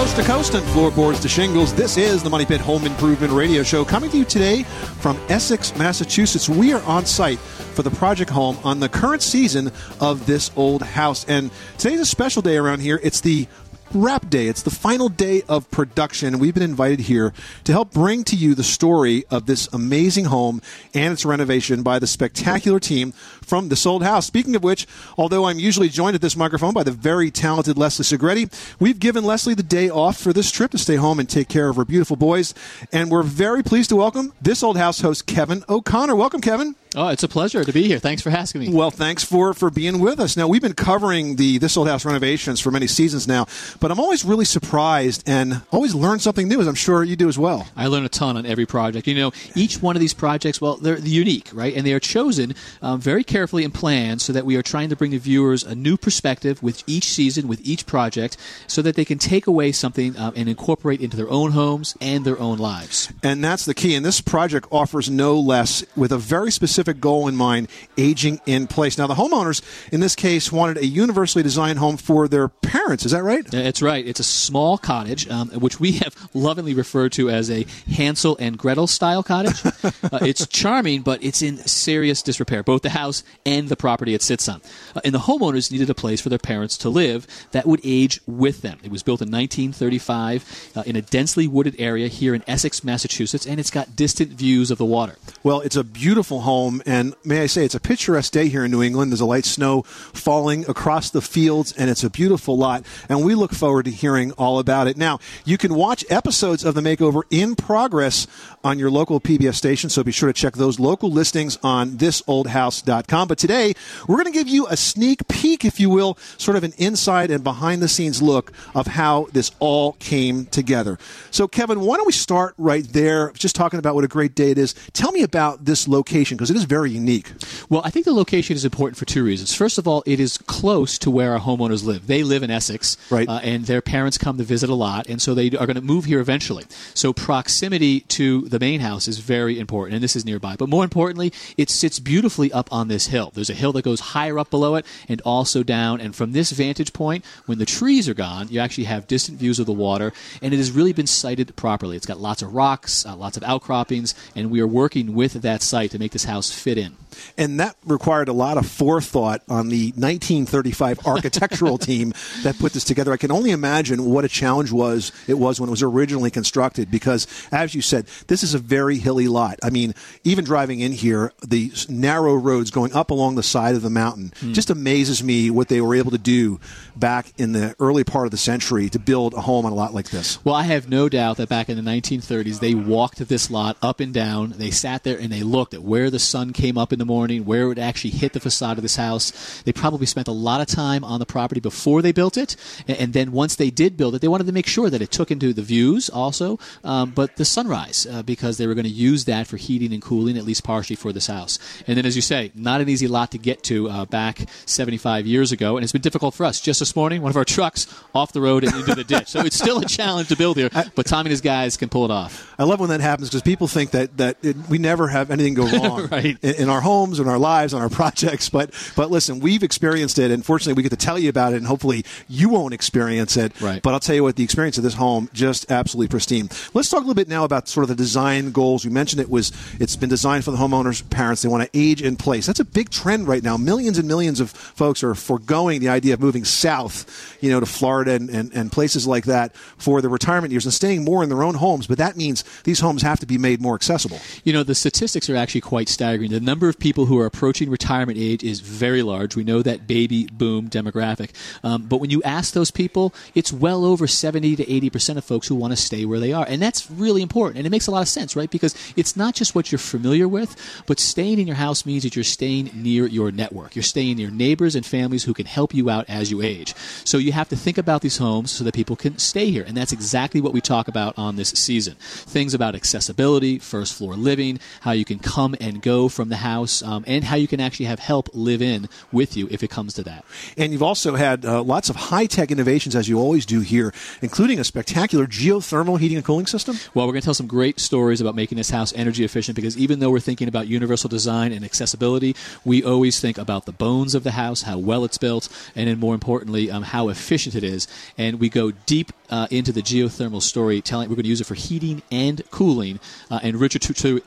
Coast to coast and floorboards to shingles, this is the Money Pit Home Improvement Radio Show coming to you today from Essex, Massachusetts. We are on site for the project home on the current season of this old house. And today's a special day around here. It's the wrap day. It's the final day of production. We've been invited here to help bring to you the story of this amazing home and its renovation by the spectacular team from this old house. Speaking of which, although I'm usually joined at this microphone by the very talented Leslie Segrete, we've given Leslie the day off for this trip to stay home and take care of her beautiful boys. And we're very pleased to welcome this old house host, Kevin O'Connor. Welcome, Kevin. Oh, it's a pleasure to be here. Thanks for asking me. Well, thanks for for being with us. Now we've been covering the this old house renovations for many seasons now, but I'm always really surprised and always learn something new, as I'm sure you do as well. I learn a ton on every project. You know, each one of these projects, well, they're unique, right? And they are chosen um, very carefully and planned so that we are trying to bring the viewers a new perspective with each season, with each project, so that they can take away something um, and incorporate into their own homes and their own lives. And that's the key. And this project offers no less with a very specific goal in mind aging in place. Now, the homeowners in this case wanted a universally designed home for their parents. Is that right? That's right. It's a small cottage, um, which we have lovingly referred to as a Hansel and Gretel style cottage. uh, it's charming, but it's in serious disrepair, both the house and the property it sits on. Uh, and the homeowners needed a place for their parents to live that would age with them. It was built in 1935 uh, in a densely wooded area here in Essex, Massachusetts, and it's got distant views of the water. Well, it's a beautiful home, and may I say, it's a picturesque day here in New England. There's a light snow falling across the fields, and it's a beautiful lot. And we look forward to hearing all about it. Now, you can watch episodes of the makeover in progress on your local PBS station, so be sure to check those local listings on thisoldhouse.com. But today, we're going to give you a sneak peek, if you will, sort of an inside and behind the scenes look of how this all came together. So, Kevin, why don't we start right there, just talking about what a great day it is. Tell me about this location, because it is very unique. Well, I think the location is important for two reasons. First of all, it is close to where our homeowners live. They live in Essex, Right. uh, and their parents come to visit a lot, and so they are going to move here eventually. So proximity to the main house is very important, and this is nearby. But more importantly, it sits beautifully up on this hill. There's a hill that goes higher up below it and also down. And from this vantage point, when the trees are gone, you actually have distant views of the water, and it has really been sited properly. It's got lots of rocks, uh, lots of outcroppings, and we are working with that site to make this house fit in. And that required a lot of forethought on the 1935 architectural team that put this together. I can only imagine what a challenge was it was when it was originally constructed because, as you said, this is a very hilly lot. I mean, even driving in here, the narrow roads going up along the side of the mountain just amazes me what they were able to do back in the early part of the century to build a home on a lot like this. Well, I have no doubt that back in the 1930s, they walked this lot up and down. They sat there and they looked at where the sun came up in the morning, where it would actually hit the facade of this house. They probably spent a lot of time on the property before they built it. And then once they did build it, they wanted to make sure that it took into the views also, um, but the sunrise, uh, because they were going to use that for heating and cooling, at least partially for this house. And then, as you say, not an easy lot to get to uh, back 75 years ago. And it's been difficult for us. Just this morning, one of our trucks off the road and into the ditch. So it's still a challenge to build here, but Tommy and his guys can pull it off. I love when that happens because people think that that it, we never have anything go wrong Right. in, in our homes, in our lives, on our projects. But but listen, we've experienced it, and fortunately, we get to tell you about it, and hopefully, you won't experience it. Right. But I'll tell you what, the experience of this home just absolutely pristine. Let's talk a little bit now about sort of the design goals. You mentioned it was it's been designed for the homeowners' parents. They want to age in place. That's a big trend right now. Millions and millions of folks are foregoing the idea of moving south, you know, to Florida and, and, and places like that for their retirement years and staying more in their own homes. But that means these homes have to be made more accessible. You know, the statistics are actually quite staggering. staggering. The number of people who are approaching retirement age is very large. We know that baby boom demographic. Um, but when you ask those people, it's well over 70 to 80% of folks who want to stay where they are. And that's really important. And it makes a lot of sense, right? Because it's not just what you're familiar with, but staying in your house means that you're staying near your network. You're staying near neighbors and families who can help you out as you age. So you have to think about these homes so that people can stay here. And that's exactly what we talk about on this season. Things about accessibility, first floor living, how you can come and go from the house, um, and how you can actually have help live in with you if it comes to that. And you've also had uh, lots of high tech innovations, as you always do here, including a spectacular geothermal heating and cooling system. Well, we're going to tell some great stories about making this house energy efficient because even though we're thinking about universal design and accessibility, we always think about the bones of the house, how well it's built, and then more importantly, um, how efficient it is. And we go deep uh, into the geothermal story, telling we're going to use it for heating and cooling. Uh, and Richard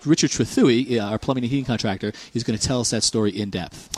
Richard Trethewey, uh, our plumbing and heating contractor, is going to tell us that story in depth.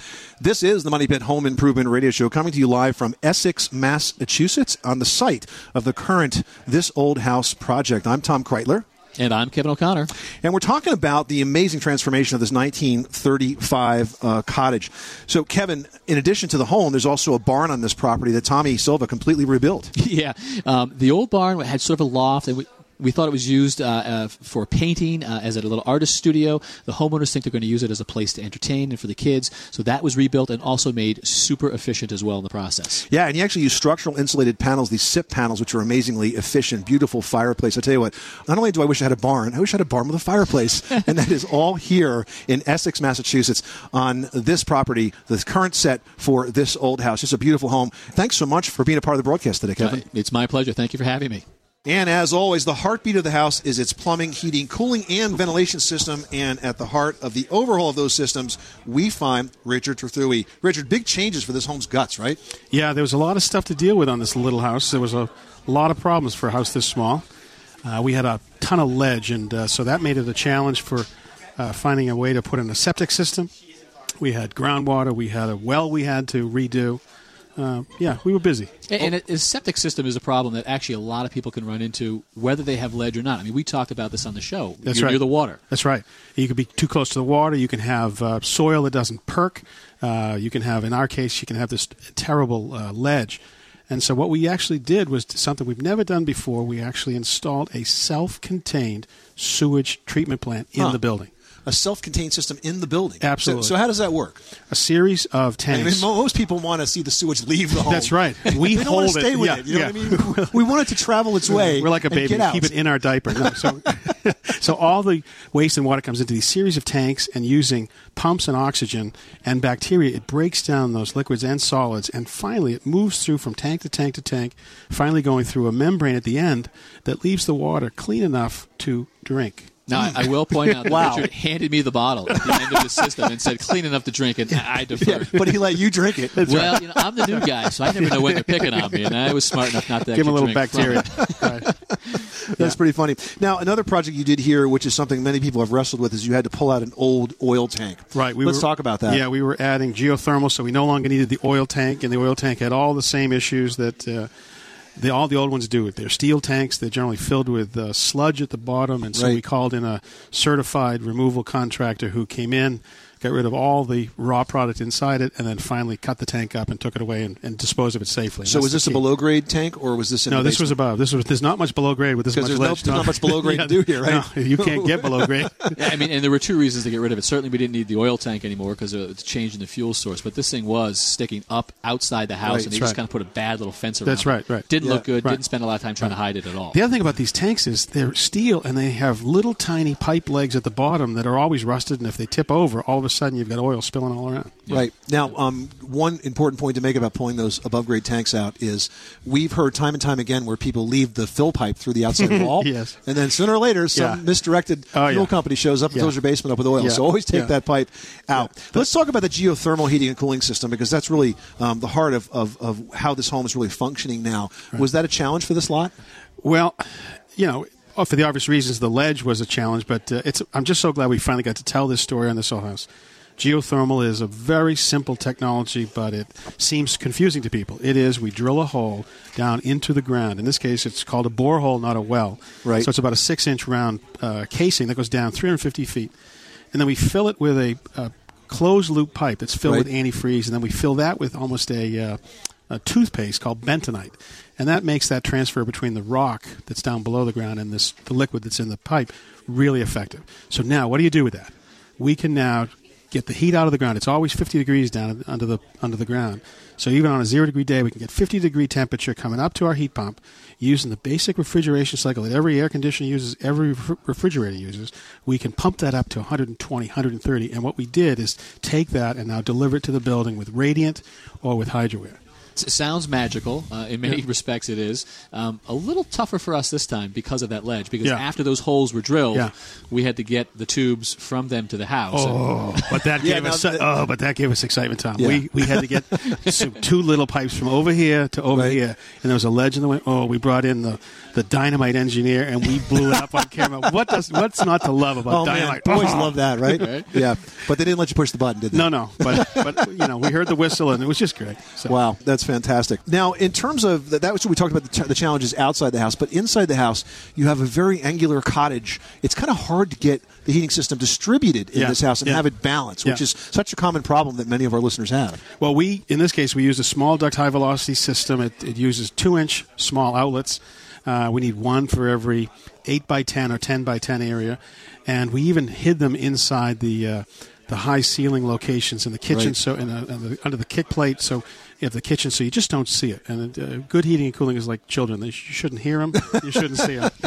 This is the Money Pit Home Improvement Radio Show coming to you live from Essex, Massachusetts, on the site of the current This Old House project. I'm Tom Kraeutler. And I'm Kevin O'Connor. And we're talking about the amazing transformation of this 1935 uh, cottage. So, Kevin, in addition to the home, there's also a barn on this property that Tommy Silva completely rebuilt. Yeah, um, the old barn had sort of a loft, and we, we thought it was used uh, uh, for painting uh, as a little artist studio. The homeowners think they're going to use it as a place to entertain and for the kids. So that was rebuilt and also made super efficient as well in the process. Yeah, and you actually use structural insulated panels, these SIP panels, which are amazingly efficient, beautiful fireplace. I tell you what, not only do I wish I had a barn, I wish I had a barn with a fireplace. and that is all here in Essex, Massachusetts on this property, the current set for this old house. It's a beautiful home. Thanks so much for being a part of the broadcast today, Kevin. Uh, it's my pleasure. Thank you for having me. And as always, the heartbeat of the house is its plumbing, heating, cooling, and ventilation system. And at the heart of the overhaul of those systems, we find Richard Trethewey. Richard, big changes for this home's guts, right? Yeah, there was a lot of stuff to deal with on this little house. There was a lot of problems for a house this small. Uh, we had a ton of ledge, and uh, so that made it a challenge for uh, finding a way to put in a septic system. We had groundwater. We had a well we had to redo. Uh, yeah, we were busy. And, and a, a septic system is a problem that actually a lot of people can run into, whether they have ledge or not. I mean, we talked about this on the show. That's You're right. near the water. That's right. You could be too close to the water. You can have uh, soil that doesn't perk. Uh, you can have, in our case, you can have this terrible uh, ledge. And so, what we actually did was something we've never done before. We actually installed a self contained sewage treatment plant in Huh. the building. A self contained system in the building. Absolutely. So, so how does that work? A series of I tanks. mean, most people want to see the sewage leave the home. That's right. We they don't want hold stay it. with Yeah, it. You know yeah. what I mean? we want it to travel its way. We're like a baby. Get We out. keep it in our diaper. No, so, so all the waste and water comes into these series of tanks, and using pumps and oxygen and bacteria, it breaks down those liquids and solids, and finally it moves through from tank to tank to tank, finally going through a membrane at the end that leaves the water clean enough to drink. Now, I, I will point out that Wow. Richard handed me the bottle at the end of the system and said, clean enough to drink, and I I deferred. but he let you drink it. well, you know, I'm the new guy, so I never know when they're picking on me, and I was smart enough not to Give them a little bacteria. it. Right. That's pretty funny. Now, another project you did here, which is something many people have wrestled with, is you had to pull out an old oil tank. Right. We Let's were- talk about that. Yeah, we were adding geothermal, so we no longer needed the oil tank, and the oil tank had all the same issues that uh, the, all the old ones do. It. They're steel tanks. They're generally filled with uh, sludge at the bottom, and so Right. we called in a certified removal contractor who came in, got rid of all the raw product inside it, and then finally cut the tank up and took it away and, and disposed of it safely. So was the this a below grade tank, or was this in No, the this was above. This was. There's not much below grade with this much Because there's no- ledge. there's not much below grade to do here, right? No, you can't get below grade. Yeah, I mean, and there were two reasons to get rid of it. Certainly, we didn't need the oil tank anymore because it's changing the fuel source. But this thing was sticking up outside the house, Right, and they that's just right. kind of put a bad little fence around. That's it. right, right. Didn't Yeah, look good. right. Didn't spend a lot of time trying to hide it at all. The other thing about these tanks is they're steel and they have little tiny pipe legs at the bottom that are always rusted, and if they tip over, all of a sudden you've got oil spilling all around. Right. Now, um, one important point to make about pulling those above grade tanks out is we've heard time and time again where people leave the fill pipe through the outside wall. Yes. And then sooner or later, some Yeah. misdirected Oh, fuel yeah. company shows up and Yeah. fills your basement up with oil. Yeah. So always take Yeah. that pipe out. Yeah. Let's talk about the geothermal heating and cooling system because that's really um, the heart of, of, of how this home is really functioning now. Was that a challenge for this lot? Well, you know, oh, for the obvious reasons, the ledge was a challenge, but uh, it's. I'm just so glad we finally got to tell this story on this whole house. Geothermal is a very simple technology, but it seems confusing to people. It is. We drill a hole down into the ground. In this case, it's called a borehole, not a well. Right. So it's about a six-inch round uh, casing that goes down 350 feet. and then we fill it with a, a closed loop pipe that's filled Right. with antifreeze, and then we fill that with almost a, uh, a toothpaste called bentonite, and that makes that transfer between the rock that's down below the ground and this the liquid that's in the pipe really effective. So now, what do you do with that? We can now get the heat out of the ground. It's always 50 degrees down under the under the ground. So even on a zero degree day, we can get 50 degree temperature coming up to our heat pump using the basic refrigeration cycle that every air conditioner uses, every ref- refrigerator uses. We can pump that up to 120, 130. And what we did is take that and now deliver it to the building with radiant or with hydroair. It sounds magical. Uh, in many respects, it is. Um, a little tougher for us this time because of that ledge. Because Yeah. after those holes were drilled, Yeah. we had to get the tubes from them to the house. And- Oh, but that gave now us the- oh, but that gave us excitement, Tom. Yeah. We we had to get some, two little pipes from over here to over Right. here, and there was a ledge in the way. Oh, we brought in the, the dynamite engineer, and we blew it up on camera. What does what's not to love about Oh man, dynamite? boys Oh. love that, right? Right. Yeah, but they didn't let you push the button, did they? No, no, but but you know, we heard the whistle, and it was just great. So. Wow, that's fantastic. Now, in terms of that, that was what we talked about the, ch- the challenges outside the house, but inside the house, you have a very angular cottage. It's kind of hard to get the heating system distributed in Yeah, this house and yeah. have it balanced, which Yeah. is such a common problem that many of our listeners have. Well, we in this case we use a small duct high velocity system. It, it uses two inch small outlets. Uh, we need one for every eight by ten or ten by ten area, and we even hid them inside the uh, the high ceiling locations in the kitchen, Right. so in the, in the, under the kick plate. So you have the kitchen, so you just don't see it. And uh, good heating and cooling is like children; they sh- you shouldn't hear them, you shouldn't see them.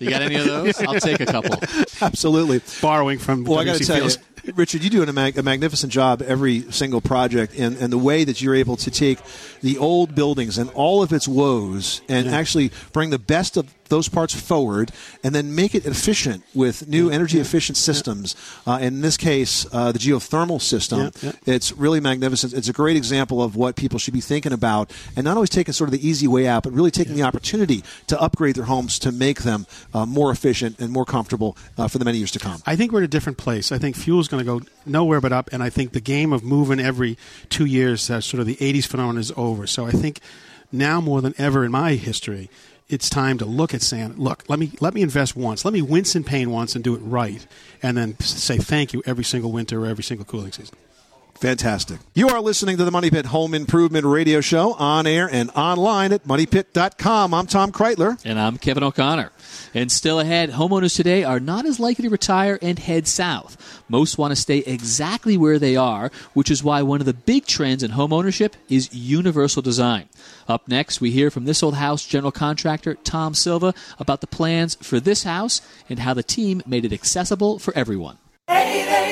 You got any of those? I'll take a couple. Absolutely. Borrowing from Well, I got to tell Fields. you, Richard, you do a, mag- a magnificent job every single project, and, and the way that you're able to take the old buildings and all of its woes and actually bring the best of those parts forward and then make it efficient with new energy efficient systems. Uh, in this case, uh, the geothermal system. It's really magnificent. It's a great example of what people should be thinking about, and not always taking sort of the easy way out, but really taking the opportunity to upgrade their homes to make them uh, more efficient and more comfortable uh, for the many years to come. I think we're in a different place. I think fuel is going to go nowhere but up, and I think the game of moving every two years, sort of the '80s phenomenon, is over. So I think now more than ever in my history, it's time to look at saying, "Look, let me let me invest once, let me wince in pain once and do it right, and then say thank you every single winter or every single cooling season." Fantastic. You are listening to the Money Pit Home Improvement Radio Show on air and online at moneypit.com. I'm Tom Kraeutler. And I'm Kevin O'Connor. And still ahead, homeowners today are not as likely to retire and head south. Most want to stay exactly where they are, which is why one of the big trends in homeownership is universal design. Up next, we hear from this old house general contractor Tom Silva about the plans for this house and how the team made it accessible for everyone. 888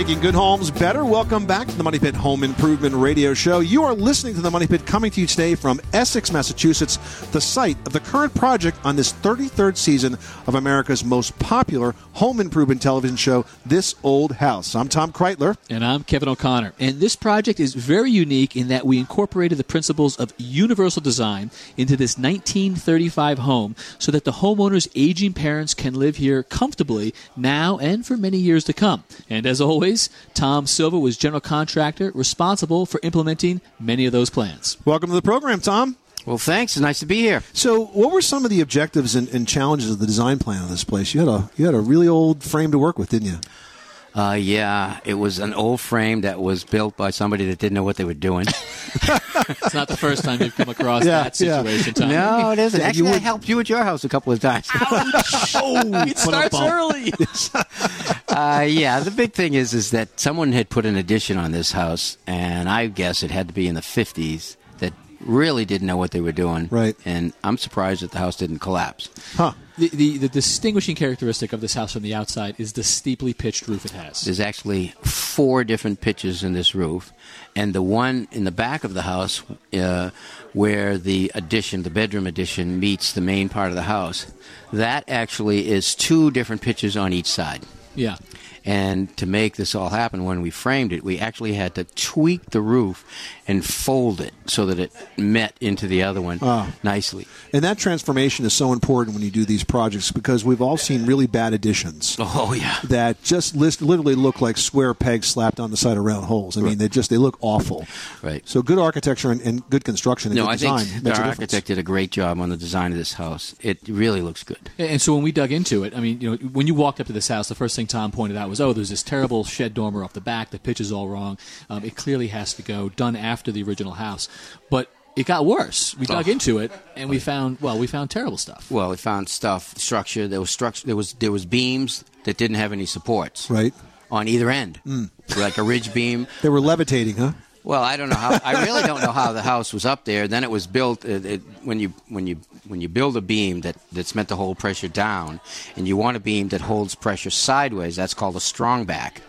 Making good homes better. Welcome back to the Money Pit Home Improvement Radio Show. You are listening to the Money Pit coming to you today from Essex, Massachusetts, the site of the current project on this 33rd season of America's most popular home improvement television show, This Old House. I'm Tom Kraeutler. And I'm Kevin O'Connor. And this project is very unique in that we incorporated the principles of universal design into this 1935 home so that the homeowner's aging parents can live here comfortably now and for many years to come. And as always, Tom Silva was general contractor responsible for implementing many of those plans. Welcome to the program, Tom. Well, thanks. It's nice to be here. So, what were some of the objectives and, and challenges of the design plan of this place? You had a you had a really old frame to work with, didn't you? Uh, yeah, it was an old frame that was built by somebody that didn't know what they were doing. It's not the first time you've come across Yeah, that yeah. situation, Tom. no, it isn't. Yeah, you Actually, I helped you at your house a couple of times. Oh, it starts early. uh, yeah, the big thing is is that someone had put an addition on this house, and I guess it had to be in the fifties. That really didn't know what they were doing. Right. And I'm surprised that the house didn't collapse. Huh. The, the, the distinguishing characteristic of this house from the outside is the steeply pitched roof it has. There's actually four different pitches in this roof, and the one in the back of the house, uh, where the addition, the bedroom addition, meets the main part of the house, that actually is two different pitches on each side. Yeah. And to make this all happen, when we framed it, we actually had to tweak the roof and fold it so that it met into the other one Ah. nicely. And that transformation is so important when you do these projects because we've all seen really bad additions Oh yeah. that just list, literally look like square pegs slapped on the side of round holes. I mean, they just they look awful. Right. So good architecture and, and good construction and No, good I design think makes our architect did a great job on the design of this house. It really looks good. And so when we dug into it, I mean, you know, when you walked up to this house, the first thing Tom pointed out was, "Oh, there's this terrible shed dormer off the back. The pitch is all wrong. Um, it clearly has to go. Done after the original house." But it got worse. We dug Oh. into it, and we found well, we found terrible stuff. Well, we found stuff, structure. There was structure. There was there was beams that didn't have any supports. Right. On either end, like a ridge beam. They were levitating, huh? Well, I don't know how. I really don't know how the house was up there. Then it was built. It, it, when you when you when you build a beam that that's meant to hold pressure down, and you want a beam that holds pressure sideways, that's called a strong back.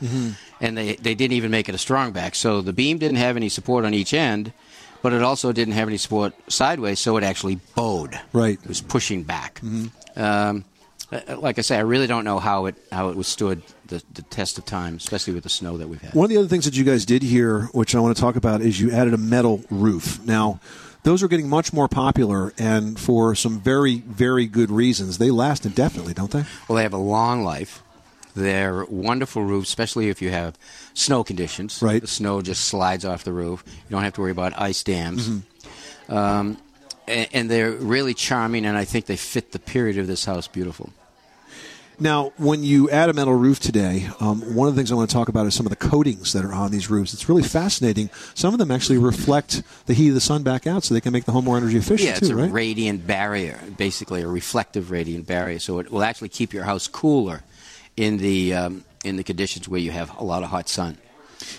And they they didn't even make it a strong back. So the beam didn't have any support on each end, but it also didn't have any support sideways. So it actually bowed. Right. It was pushing back. Um, uh, like I say, I really don't know how it how it withstood the, the test of time, especially with the snow that we've had. One of the other things that you guys did here, which I want to talk about, is you added a metal roof. Now, those are getting much more popular, and for some very, very good reasons. They last indefinitely, don't they? Well, they have a long life. They're wonderful roofs, especially if you have snow conditions. Right. The snow just slides off the roof. You don't have to worry about ice dams. Um, and, and they're really charming, and I think they fit the period of this house beautiful. Now, when you add a metal roof today, um, one of the things I want to talk about is some of the coatings that are on these roofs. It's really fascinating. Some of them actually reflect the heat of the sun back out, so they can make the home more energy efficient yeah, it's too, a right? radiant barrier, basically a reflective radiant barrier. So it will actually keep your house cooler in the um, in the conditions where you have a lot of hot sun.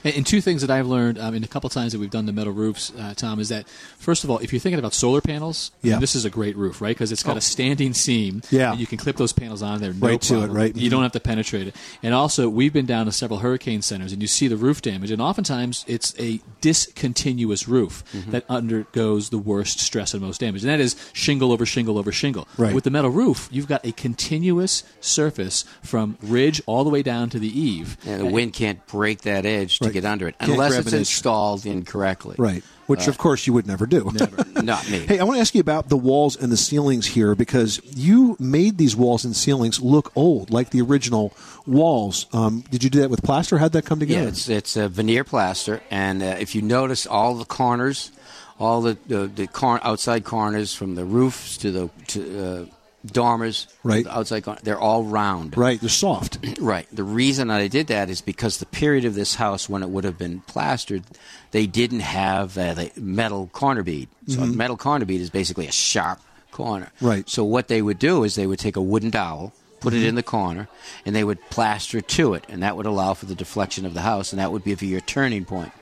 And, and two things that I've learned um, in a couple times that we've done the metal roofs, uh, Tom, is that first of all, if you're thinking about solar panels, Yeah. this is a great roof, right? Because it's got a standing seam. Yeah. and you can clip those panels on there, no Right to it, right. You don't have to penetrate it. And also, we've been down to several hurricane centers, and you see the roof damage, and oftentimes it's a discontinuous roof Mm-hmm. that undergoes the worst stress and most damage, and that is shingle over shingle over shingle. Right. With the metal roof, you've got a continuous surface from ridge all the way down to the eave. And the wind can't break that edge to Right. get under it Can't unless it's installed incorrectly. Right. Which, of course, you would never do. Never. Not me. Hey, I want to ask you about the walls and the ceilings here because you made these walls and ceilings look old, like the original walls. Um, did you do that with plaster? How'd that come together? Yeah, it's it's a veneer plaster, and uh, if you notice, all the corners, all the the, the outside corners, from the roofs to the to, uh, dormers, Right. the outside corner, they're all round. right, they're soft. Right. The reason I did that is because the period of this house when it would have been plastered, they didn't have uh, the metal corner bead. So a metal corner bead is basically a sharp corner. Right. So what they would do is they would take a wooden dowel, put it in the corner, and they would plaster to it, and that would allow for the deflection of the house, and that would be your turning point.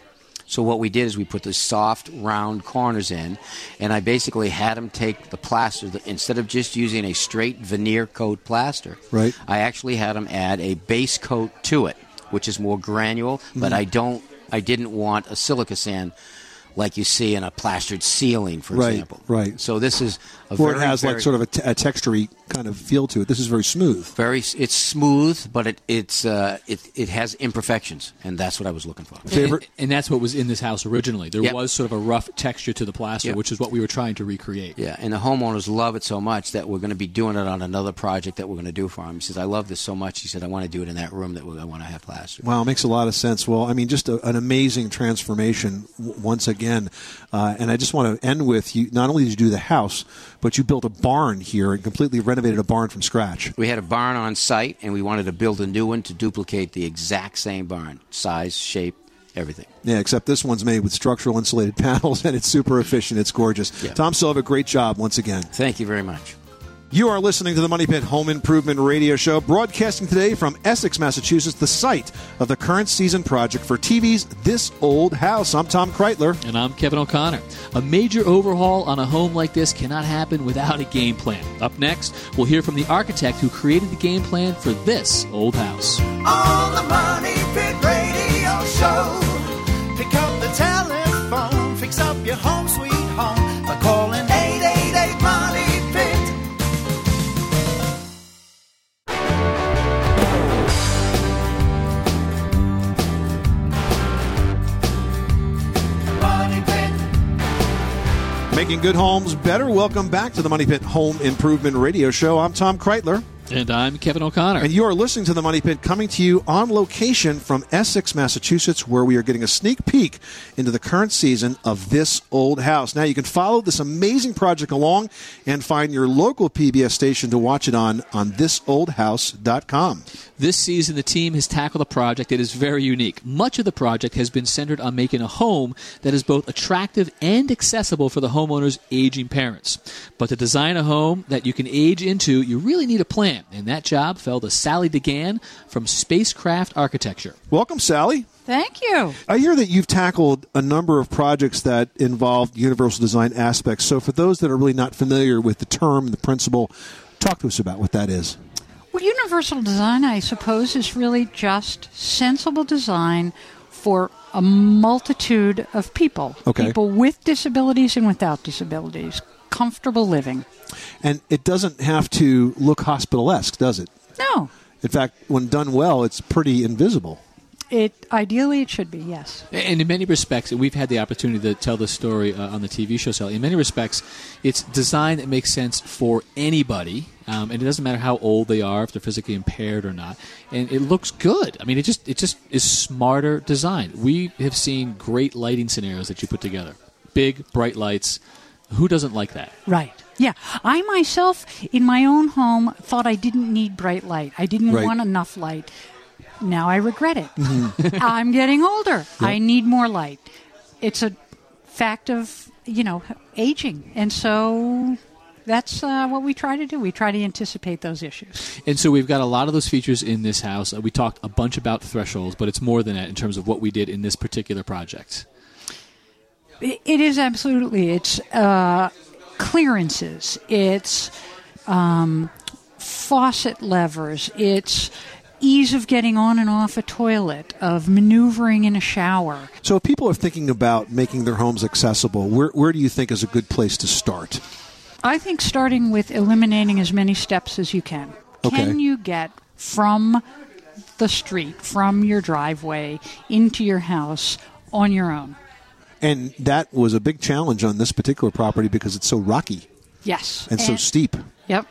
So what we did is we put the soft, round corners in, and I basically had them take the plaster the, instead of just using a straight veneer coat plaster. Right. I actually had them add a base coat to it, which is more granule, but mm-hmm. I don't. I didn't want a silica sand like you see in a plastered ceiling, for Right, example. right. So this is a Where very, it has like sort of a, t- a textury kind of feel to it. This is very smooth. very. It's smooth, but it it's uh, it it has imperfections, and that's what I was looking for. Favorite? And, and that's what was in this house originally. There Yep. was sort of a rough texture to the plaster, Yep. which is what we were trying to recreate. Yeah, and the homeowners love it so much that we're going to be doing it on another project that we're going to do for him. He says, "I love this so much." He said, "I want to do it in that room that we- I want to have plastered." Wow, it makes a lot of sense. Well, I mean, just a, an amazing transformation w- once again. Uh, and I just want to end with you. Not only did you do the house, but you built a barn here and completely renovated a barn from scratch. We had a barn on site, and we wanted to build a new one to duplicate the exact same barn, size, shape, everything. Yeah, except this one's made with structural insulated panels, and it's super efficient. It's gorgeous. Yeah. Tom Silva, great job once again. Thank you very much. You are listening to the Money Pit Home Improvement Radio Show, broadcasting today from Essex, Massachusetts, the site of the current season project for TV's This Old House. I'm Tom Kraeutler. And I'm Kevin O'Connor. A major overhaul on a home like this cannot happen without a game plan. Up next, we'll hear from the architect who created the game plan for this old house. on the Money Pit Radio Show. Making good homes better. Welcome back to the Money Pit Home Improvement Radio Show. I'm Tom Kraeutler. And I'm Kevin O'Connor. And you are listening to the Money Pit coming to you on location from Essex, Massachusetts, where we are getting a sneak peek into the current season of This Old House. Now, you can follow this amazing project along and find your local PBS station to watch it on on thisoldhouse.com. This season, the team has tackled a project that is very unique. Much of the project has been centered on making a home that is both attractive and accessible for the homeowner's aging parents. But to design a home that you can age into, you really need a plan. And that job fell to Sally DeGan from Spacecraft Architecture. Welcome, Sally. Thank you. I hear that you've tackled a number of projects that involve universal design aspects. So, for those that are really not familiar with the term and the principle, talk to us about what that is. Well, universal design, I suppose, is really just sensible design for a multitude of people. Okay. People with disabilities and without disabilities. Comfortable living. And it doesn't have to look hospital esque, does it? No. In fact, when done well, it's pretty invisible. It ideally it should be, yes. And in many respects, we've had the opportunity to tell this story uh, on the TV show, Sally. In many respects, it's design that makes sense for anybody, um, and it doesn't matter how old they are, if they're physically impaired or not. And it looks good. I mean, it just it just is smarter design. We have seen great lighting scenarios that you put together, big bright lights. Who doesn't like that? Right. Yeah. I myself, in my own home, thought I didn't need bright light. I didn't Right. want enough light. Now I regret it. I'm getting older. I need more light. It's a fact of, you know, aging. And so that's uh, what we try to do. We try to anticipate those issues. And so we've got a lot of those features in this house. Uh, we talked a bunch about thresholds, but it's more than that in terms of what we did in this particular project. It it is absolutely. It's uh, clearances. It's um, faucet levers. It's ease of getting on and off a toilet, of maneuvering in a shower. So, if people are thinking about making their homes accessible, where, where do you think is a good place to start? I think starting with eliminating as many steps as you can. Okay. Can you get from the street, from your driveway, into your house on your own? And that was a big challenge on this particular property because it's so rocky Yes. and so steep. Yep.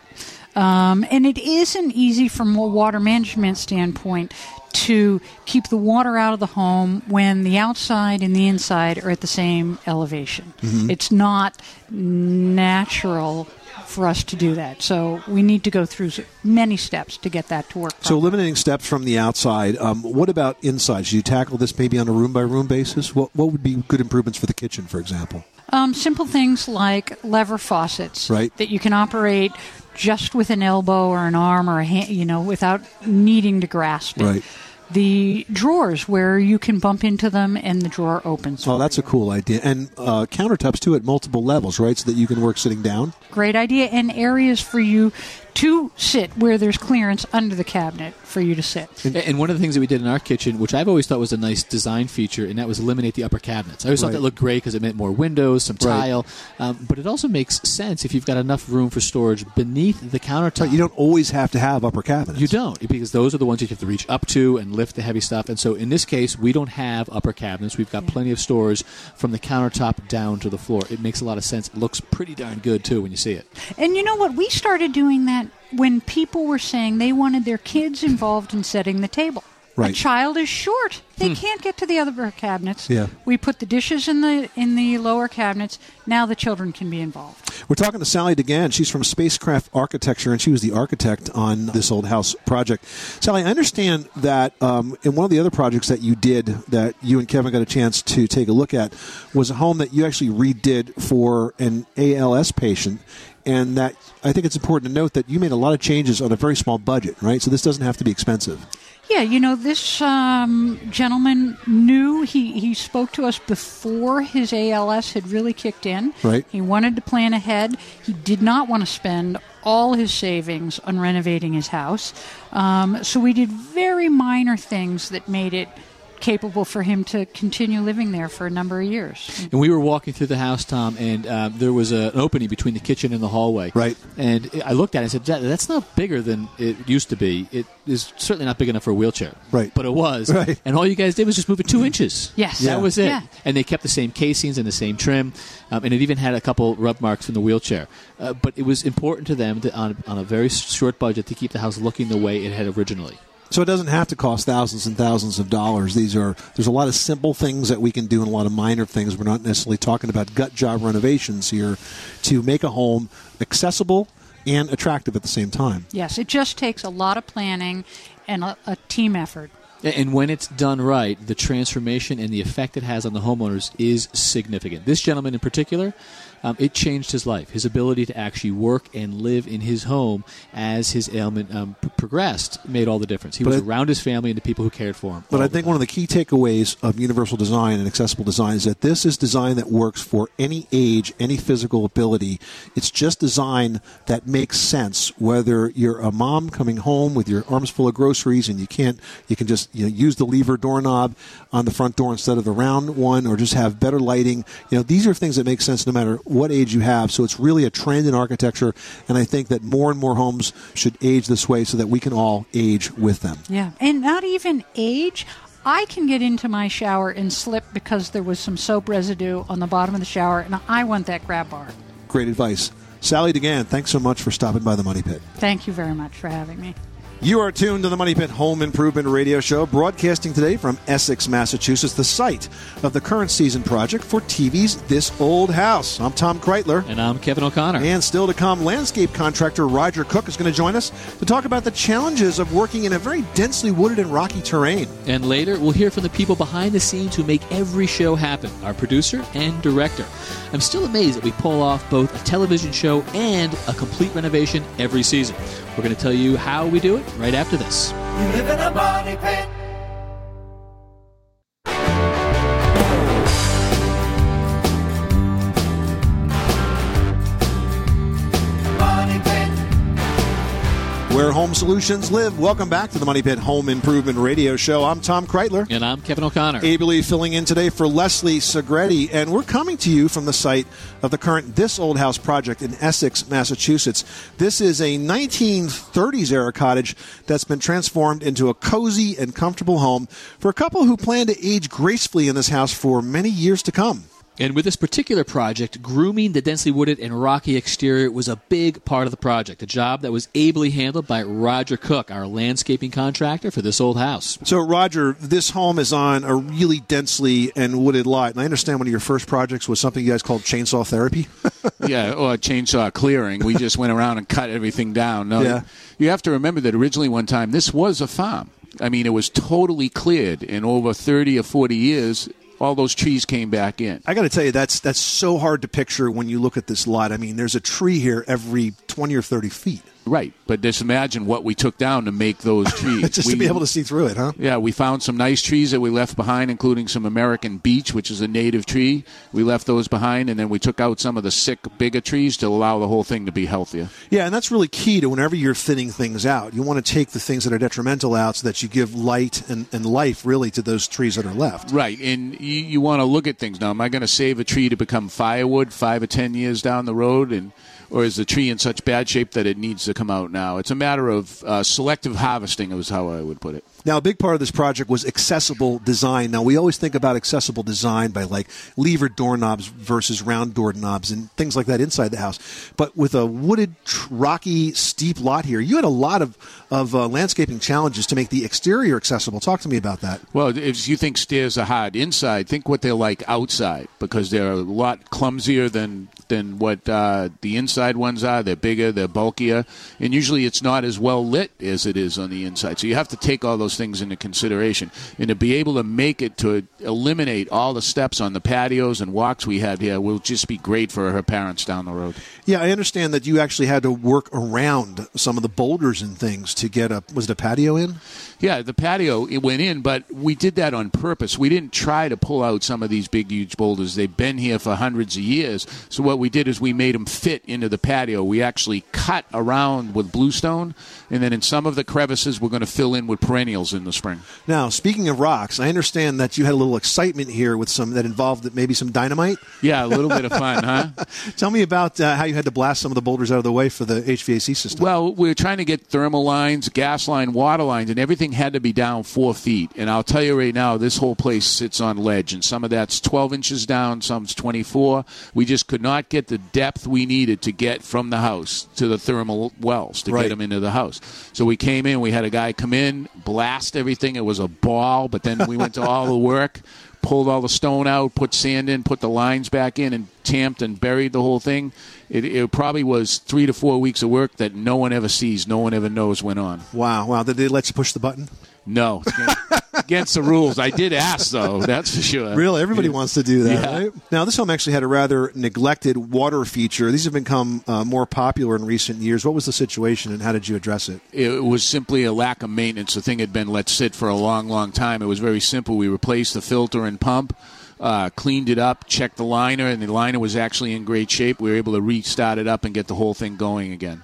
Um, and it isn't easy from a water management standpoint to keep the water out of the home when the outside and the inside are at the same elevation. Mm-hmm. It's not natural for us to do that. So we need to go through many steps to get that to work. So, eliminating steps from the outside. Um, what about inside? Should you tackle this maybe on a room by room basis? What, what would be good improvements for the kitchen, for example? Um, simple things like lever faucets Right. that you can operate just with an elbow or an arm or a hand, you know, without needing to grasp it. Right. The drawers where you can bump into them and the drawer opens. Oh, that's a cool idea. And uh, countertops, too, at multiple levels, right? So that you can work sitting down. Great idea. And areas for you to sit where there's clearance under the cabinet for you to sit. And- And one of the things that we did in our kitchen, which I've always thought was a nice design feature, and that was eliminate the upper cabinets. I always Right. thought that looked great because it meant more windows, some Right. tile, um, but it also makes sense if you've got enough room for storage beneath the countertop. But you don't always have to have upper cabinets. You don't, because those are the ones you have to reach up to and lift the heavy stuff. And so in this case, we don't have upper cabinets. We've got plenty of storage from the countertop down to the floor. It makes a lot of sense. It looks pretty darn good, too, when you see it. And you know what? We started doing that when people were saying they wanted their kids involved in setting the table. Right. A child is short; they can't get to the other cabinets. Yeah. We put the dishes in the in the lower cabinets. Now the children can be involved. We're talking to Sally DeGan. She's from Spacecraft Architecture, and she was the architect on this old house project. Sally, I understand that um, in one of the other projects that you did, that you and Kevin got a chance to take a look at, was a home that you actually redid for an ALS patient. And that I think it's important to note that you made a lot of changes on a very small budget, right? So this doesn't have to be expensive. Yeah, you know, this um, gentleman knew he, he spoke to us before his ALS had really kicked in. Right. He wanted to plan ahead. He did not want to spend all his savings on renovating his house. Um, so we did very minor things that made it capable for him to continue living there for a number of years. And we were walking through the house, Tom, and um, there was a, an opening between the kitchen and the hallway. Right. And I looked at it and said, "That- that's not bigger than it used to be. It is certainly not big enough for a wheelchair. Right. But it was. Right. And all you guys did was just move it two inches. Yes. That was it. Yeah. And they kept the same casings and the same trim, um, and it even had a couple rub marks from the wheelchair. Uh, but it was important to them to, on, on a very short budget to keep the house looking the way it had originally. So it doesn't have to cost thousands and thousands of dollars. These are there's a lot of simple things that we can do and a lot of minor things. We're not necessarily talking about gut job renovations here to make a home accessible and attractive at the same time. Yes, it just takes a lot of planning and a, a team effort. And when it's done right, the transformation and the effect it has on the homeowners is significant. This gentleman in particular, um, it changed his life. His ability to actually work and live in his home as his ailment um, p- progressed made all the difference. He But was I- around his family and the people who cared for him. But I think one of the key takeaways of universal design and accessible design is that this is design that works for any age, any physical ability. It's just design that makes sense. Whether you're a mom coming home with your arms full of groceries and you can't, you can just you know, use the lever doorknob on the front door instead of the round one, or just have better lighting. You know, these are things that make sense no matter what age you have. So it's really a trend in architecture, and I think that more and more homes should age this way so that we can all age with them. Yeah, and not even age. I can get into my shower and slip because there was some soap residue on the bottom of the shower, and I want that grab bar. Great advice. Sally DeGan, thanks so much for stopping by the Money Pit. Thank you very much for having me. You are tuned to the Money Pit Home Improvement Radio Show, broadcasting today from Essex, Massachusetts, the site of the current season project for TV's This Old House. I'm Tom Kraeutler. And I'm Kevin O'Connor. And still to come, landscape contractor Roger Cook is going to join us to talk about the challenges of working in a very densely wooded and rocky terrain. And later, we'll hear from the people behind the scenes who make every show happen our producer and director. I'm still amazed that we pull off both a television show and a complete renovation every season. We're going to tell you how we do it right after this. Where home solutions live. Welcome back to the Money Pit Home Improvement Radio Show. I'm Tom Kraeutler. And I'm Kevin O'Connor. ably filling in today for Leslie Segrete, and we're coming to you from the site of the current This Old House project in Essex, Massachusetts. This is a 1930s era cottage that's been transformed into a cozy and comfortable home for a couple who plan to age gracefully in this house for many years to come. And with this particular project, grooming the densely wooded and rocky exterior was a big part of the project, a job that was ably handled by Roger Cook, our landscaping contractor for this old house. So, Roger, this home is on a really densely and wooded lot, and I understand one of your first projects was something you guys called chainsaw therapy. yeah, or chainsaw clearing. We just went around and cut everything down. No, Yeah. you have to remember that originally one time this was a farm. I mean, it was totally cleared. In over thirty or forty years, all those trees came back in. I got to tell you, that's that's so hard to picture when you look at this lot. I mean, there's a tree here every 20 or 30 feet. Right, but just imagine what we took down to make those trees. Just we, to be able to see through it, huh? Yeah, we found some nice trees that we left behind, including some American beech, which is a native tree. We left those behind, and then we took out some of the sick, bigger trees to allow the whole thing to be healthier. Yeah, and that's really key to whenever you're thinning things out. You want to take the things that are detrimental out so that you give light and, and life really to those trees that are left. Right, and you, you want to look at things now. Am I going to save a tree to become firewood five or ten years down the road, and or is the tree in such bad shape that it needs to come out now? It's a matter of uh, selective harvesting, is how I would put it. Now, a big part of this project was accessible design. Now, we always think about accessible design by like lever doorknobs versus round doorknobs and things like that inside the house. But with a wooded, rocky, steep lot here, you had a lot of, of uh, landscaping challenges to make the exterior accessible. Talk to me about that. Well, if you think stairs are hard inside, think what they're like outside because they're a lot clumsier than than what uh, the inside ones are. They're bigger, they're bulkier, and usually it's not as well lit as it is on the inside. So you have to take all those things into consideration, and to be able to make it to eliminate all the steps on the patios and walks we had here will just be great for her parents down the road. Yeah, I understand that you actually had to work around some of the boulders and things to get a was it a patio in? Yeah, the patio it went in, but we did that on purpose. We didn't try to pull out some of these big, huge boulders. They've been here for hundreds of years. So what what we did is we made them fit into the patio. We actually cut around with bluestone, and then in some of the crevices, we're going to fill in with perennials in the spring. Now, speaking of rocks, I understand that you had a little excitement here with some that involved maybe some dynamite. Yeah, a little bit of fun, huh? Tell me about uh, how you had to blast some of the boulders out of the way for the HVAC system. Well, we were trying to get thermal lines, gas line, water lines, and everything had to be down four feet. And I'll tell you right now, this whole place sits on ledge, and some of that's 12 inches down, some's 24. We just could not get the depth we needed to get from the house to the thermal wells to Right. get them into the house. So we came in, we had a guy come in, blast everything. It was a ball, but then we went to all the work. Pulled all the stone out, put sand in, put the lines back in, and tamped and buried the whole thing. It, it probably was three to four weeks of work that no one ever sees, no one ever knows went on. Wow, wow. Did they let you push the button? No, against, the rules. I did ask though, that's for sure. Really, everybody wants to do that. Yeah. Right? Now, this home actually had a rather neglected water feature. These have become uh, more popular in recent years. What was the situation, and how did you address it? It was simply a lack of maintenance. The thing had been let sit for a long, long time. It was very simple. We replaced the filter and pump, uh, cleaned it up, checked the liner, and the liner was actually in great shape. We were able to restart it up and get the whole thing going again.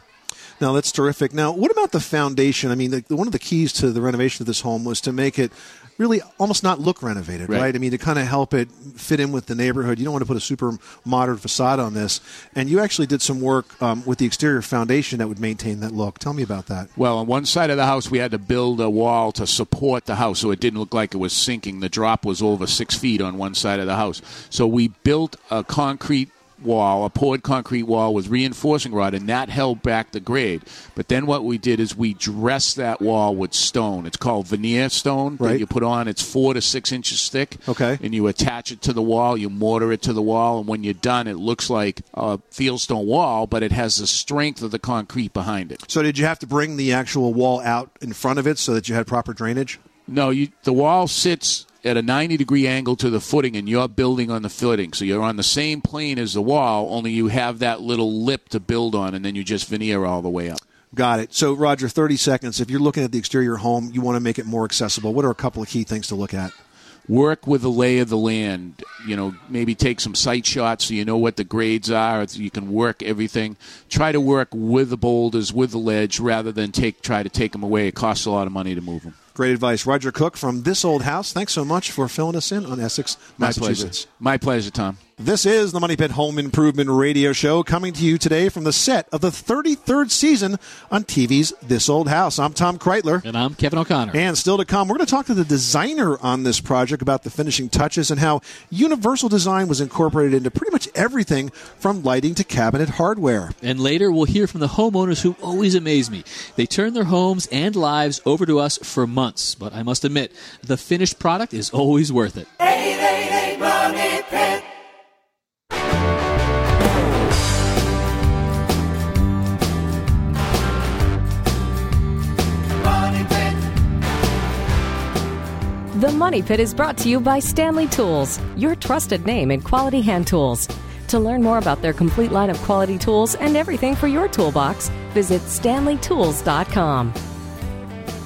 Now that's terrific. Now, what about the foundation? I mean, the, one of the keys to the renovation of this home was to make it really almost not look renovated, right? Right. I mean, to kind of help it fit in with the neighborhood. You don't want to put a super modern facade on this, and you actually did some work um, with the exterior foundation that would maintain that look. Tell me about that. Well, on one side of the house, we had to build a wall to support the house so it didn't look like it was sinking. The drop was over six feet on one side of the house. So we built a concrete wall, a poured concrete wall with reinforcing rod, and that held back the grade. But then what we did is we dressed that wall with stone. It's called veneer stone Right. that you put on. It's four to six inches thick. Okay. And you attach it to the wall, you mortar it to the wall, and when you're done, it looks like a fieldstone wall, but it has the strength of the concrete behind it. So, did you have to bring the actual wall out in front of it so that you had proper drainage? No, you, the wall sits at a 90 degree angle to the footing, and you're building on the footing. So you're on the same plane as the wall, only you have that little lip to build on, and then you just veneer all the way up. Got it. So, Roger, 30 seconds. If you're looking at the exterior home, you want to make it more accessible. What are a couple of key things to look at? Work with the lay of the land. You know, maybe take some site shots so you know what the grades are. So you can work everything. Try to work with the boulders, with the ledge, rather than take try to take them away. It costs a lot of money to move them. Great advice. Roger Cook from This Old House. Thanks so much for filling us in on Essex, My pleasure. My pleasure, Tom. This is the Money Pit Home Improvement Radio Show coming to you today from the set of the 33rd season on TV's This Old House. I'm Tom Kraeutler. And I'm Kevin O'Connor. And still to come, we're going to talk to the designer on this project about the finishing touches and how universal design was incorporated into pretty much everything from lighting to cabinet hardware. And later, we'll hear from the homeowners who always amaze me. They turn their homes and lives over to us for months, but I must admit, the finished product is always worth it. 888 Money Pit. The Money Pit is brought to you by Stanley Tools, your trusted name in quality hand tools. To learn more about their complete line of quality tools and everything for your toolbox, visit stanleytools.com.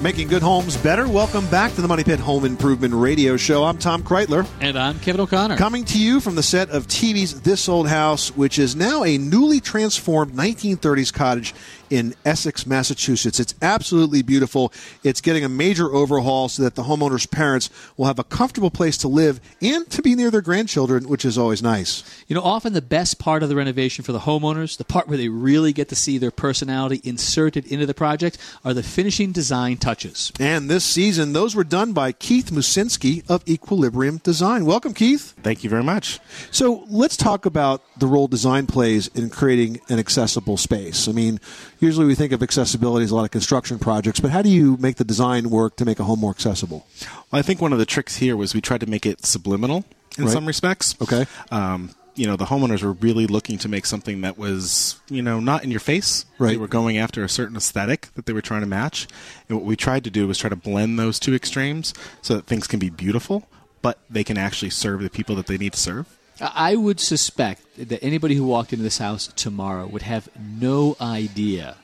Making good homes better. Welcome back to the Money Pit Home Improvement Radio Show. I'm Tom Kraeutler. And I'm Kevin O'Connor. Coming to you from the set of TV's This Old House, which is now a newly transformed 1930s cottage in Essex, Massachusetts. It's absolutely beautiful. It's getting a major overhaul so that the homeowner's parents will have a comfortable place to live and to be near their grandchildren, which is always nice. You know, often the best part of the renovation for the homeowners, the part where they really get to see their personality inserted into the project, are the finishing design touches. And this season, those were done by Keith Musinski of Equilibrium Design. Welcome, Keith. Thank you very much. So let's talk about the role design plays in creating an accessible space. I mean, usually we think of accessibility as a lot of construction projects, but how do you make the design work to make a home more accessible? Well, I think one of the tricks here was we tried to make it subliminal in Right. some respects. Okay. Um, you know, the homeowners were really looking to make something that was, you know, not in your face. Right. They were going after a certain aesthetic that they were trying to match. And what we tried to do was try to blend those two extremes so that things can be beautiful, but they can actually serve the people that they need to serve. I would suspect that anybody who walked into this house tomorrow would have no idea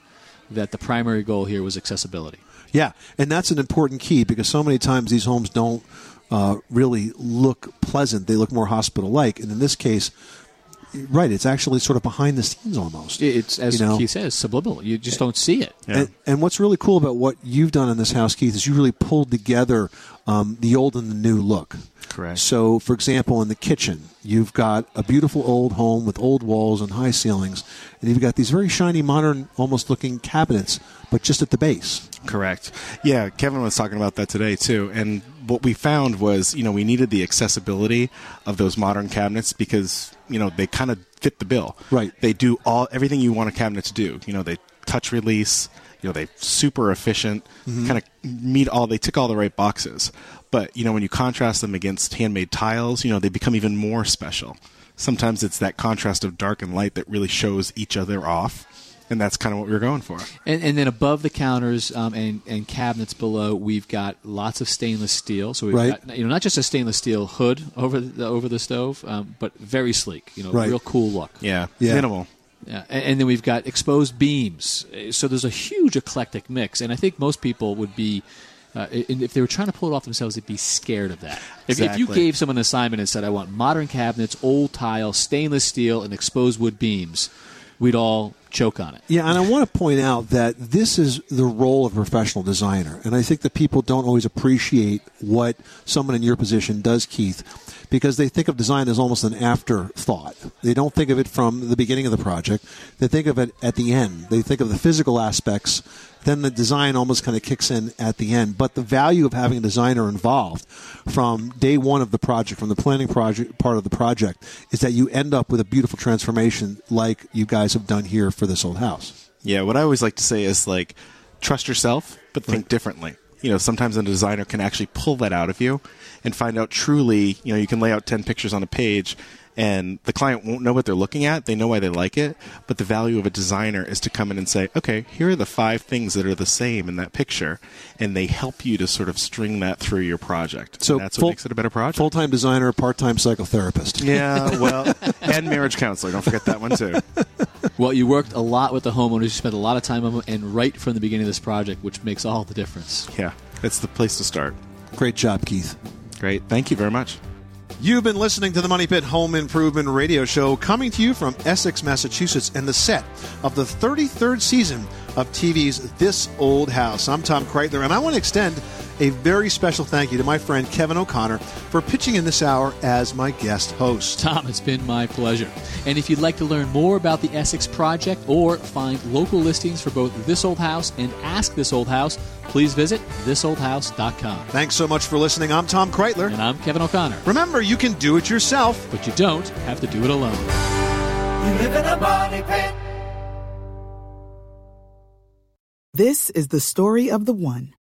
that the primary goal here was accessibility. Yeah, and that's an important key because so many times these homes don't uh, really look pleasant. They look more hospital like. And in this case, right. It's actually sort of behind the scenes almost. It's as You know? Keith says, subliminal. You just don't see it. And, and what's really cool about what you've done in this house, Keith, is you really pulled together um, the old and the new look. Correct. So, for example, in the kitchen, you've got a beautiful old home with old walls and high ceilings, and you've got these very shiny, modern, almost looking cabinets, but just at the base. Correct. Yeah, Kevin was talking about that today too. And what we found was, you know, we needed the accessibility of those modern cabinets because, you know, they kind of fit the bill. Right. They do all everything you want a cabinet to do. You know, they touch release, you know, they super efficient, Mhm. kind of meet all they tick all the right boxes. But, you know, when you contrast them against handmade tiles, you know, they become even more special. Sometimes it's that contrast of dark and light that really shows each other off. And that's kind of what we were going for. And, and then above the counters um, and, and cabinets below, we've got lots of stainless steel. So we've Right. got you know not just a stainless steel hood over the over the stove, um, but very sleek. You know, Right. real cool look. Yeah. Yeah. Minimal. Yeah, and, and then we've got exposed beams. Uh, So there's a huge eclectic mix, and I think most people would be. Uh, if they were trying to pull it off themselves, they'd be scared of that. If, if you gave someone an assignment and said, "I want modern cabinets, old tile, stainless steel, and exposed wood beams," we'd all choke on it. Yeah, and I want to point out that this is the role of a professional designer. And I think that people don't always appreciate what someone in your position does, Keith, because they think of design as almost an afterthought. They don't think of it from the beginning of the project, they think of it at the end. They think of the physical aspects, then the design almost kind of kicks in at the end. But the value of having a designer involved from day one of the project, from the planning project part of the project, is that you end up with a beautiful transformation like you guys have done here for this old house. Yeah, what I always like to say is like trust yourself, but think differently. You know, sometimes a designer can actually pull that out of you and find out truly, you know, you can lay out 10 pictures on a page and the client won't know what they're looking at. They know why they like it, but the value of a designer is to come in and say, "Okay, here are the five things that are the same in that picture." And they help you to sort of string that through your project. So And that's full- what makes it a better project. Full time designer, part time psychotherapist. yeah, well, and marriage counselor. Don't forget that one too. Well, you worked a lot with the homeowners. You spent a lot of time on them, and right from the beginning of this project, which makes all the difference. Yeah, that's the place to start. Great job, Keith. Great. Thank you very much. You've been listening to the Money Pit Home Improvement Radio Show coming to you from Essex, Massachusetts, and the set of the 33rd season of TV's This Old House. I'm Tom Kraeutler, and I want to extend a very special thank you to my friend Kevin O'Connor for pitching in this hour as my guest host. Tom, it's been my pleasure. And if you'd like to learn more about the Essex Project or find local listings for both This Old House and Ask This Old House, please visit thisoldhouse.com. Thanks so much for listening. I'm Tom Kraeutler. And I'm Kevin O'Connor. Remember, you can do it yourself, but you don't have to do it alone. You live in a money pit. This is the story of the one.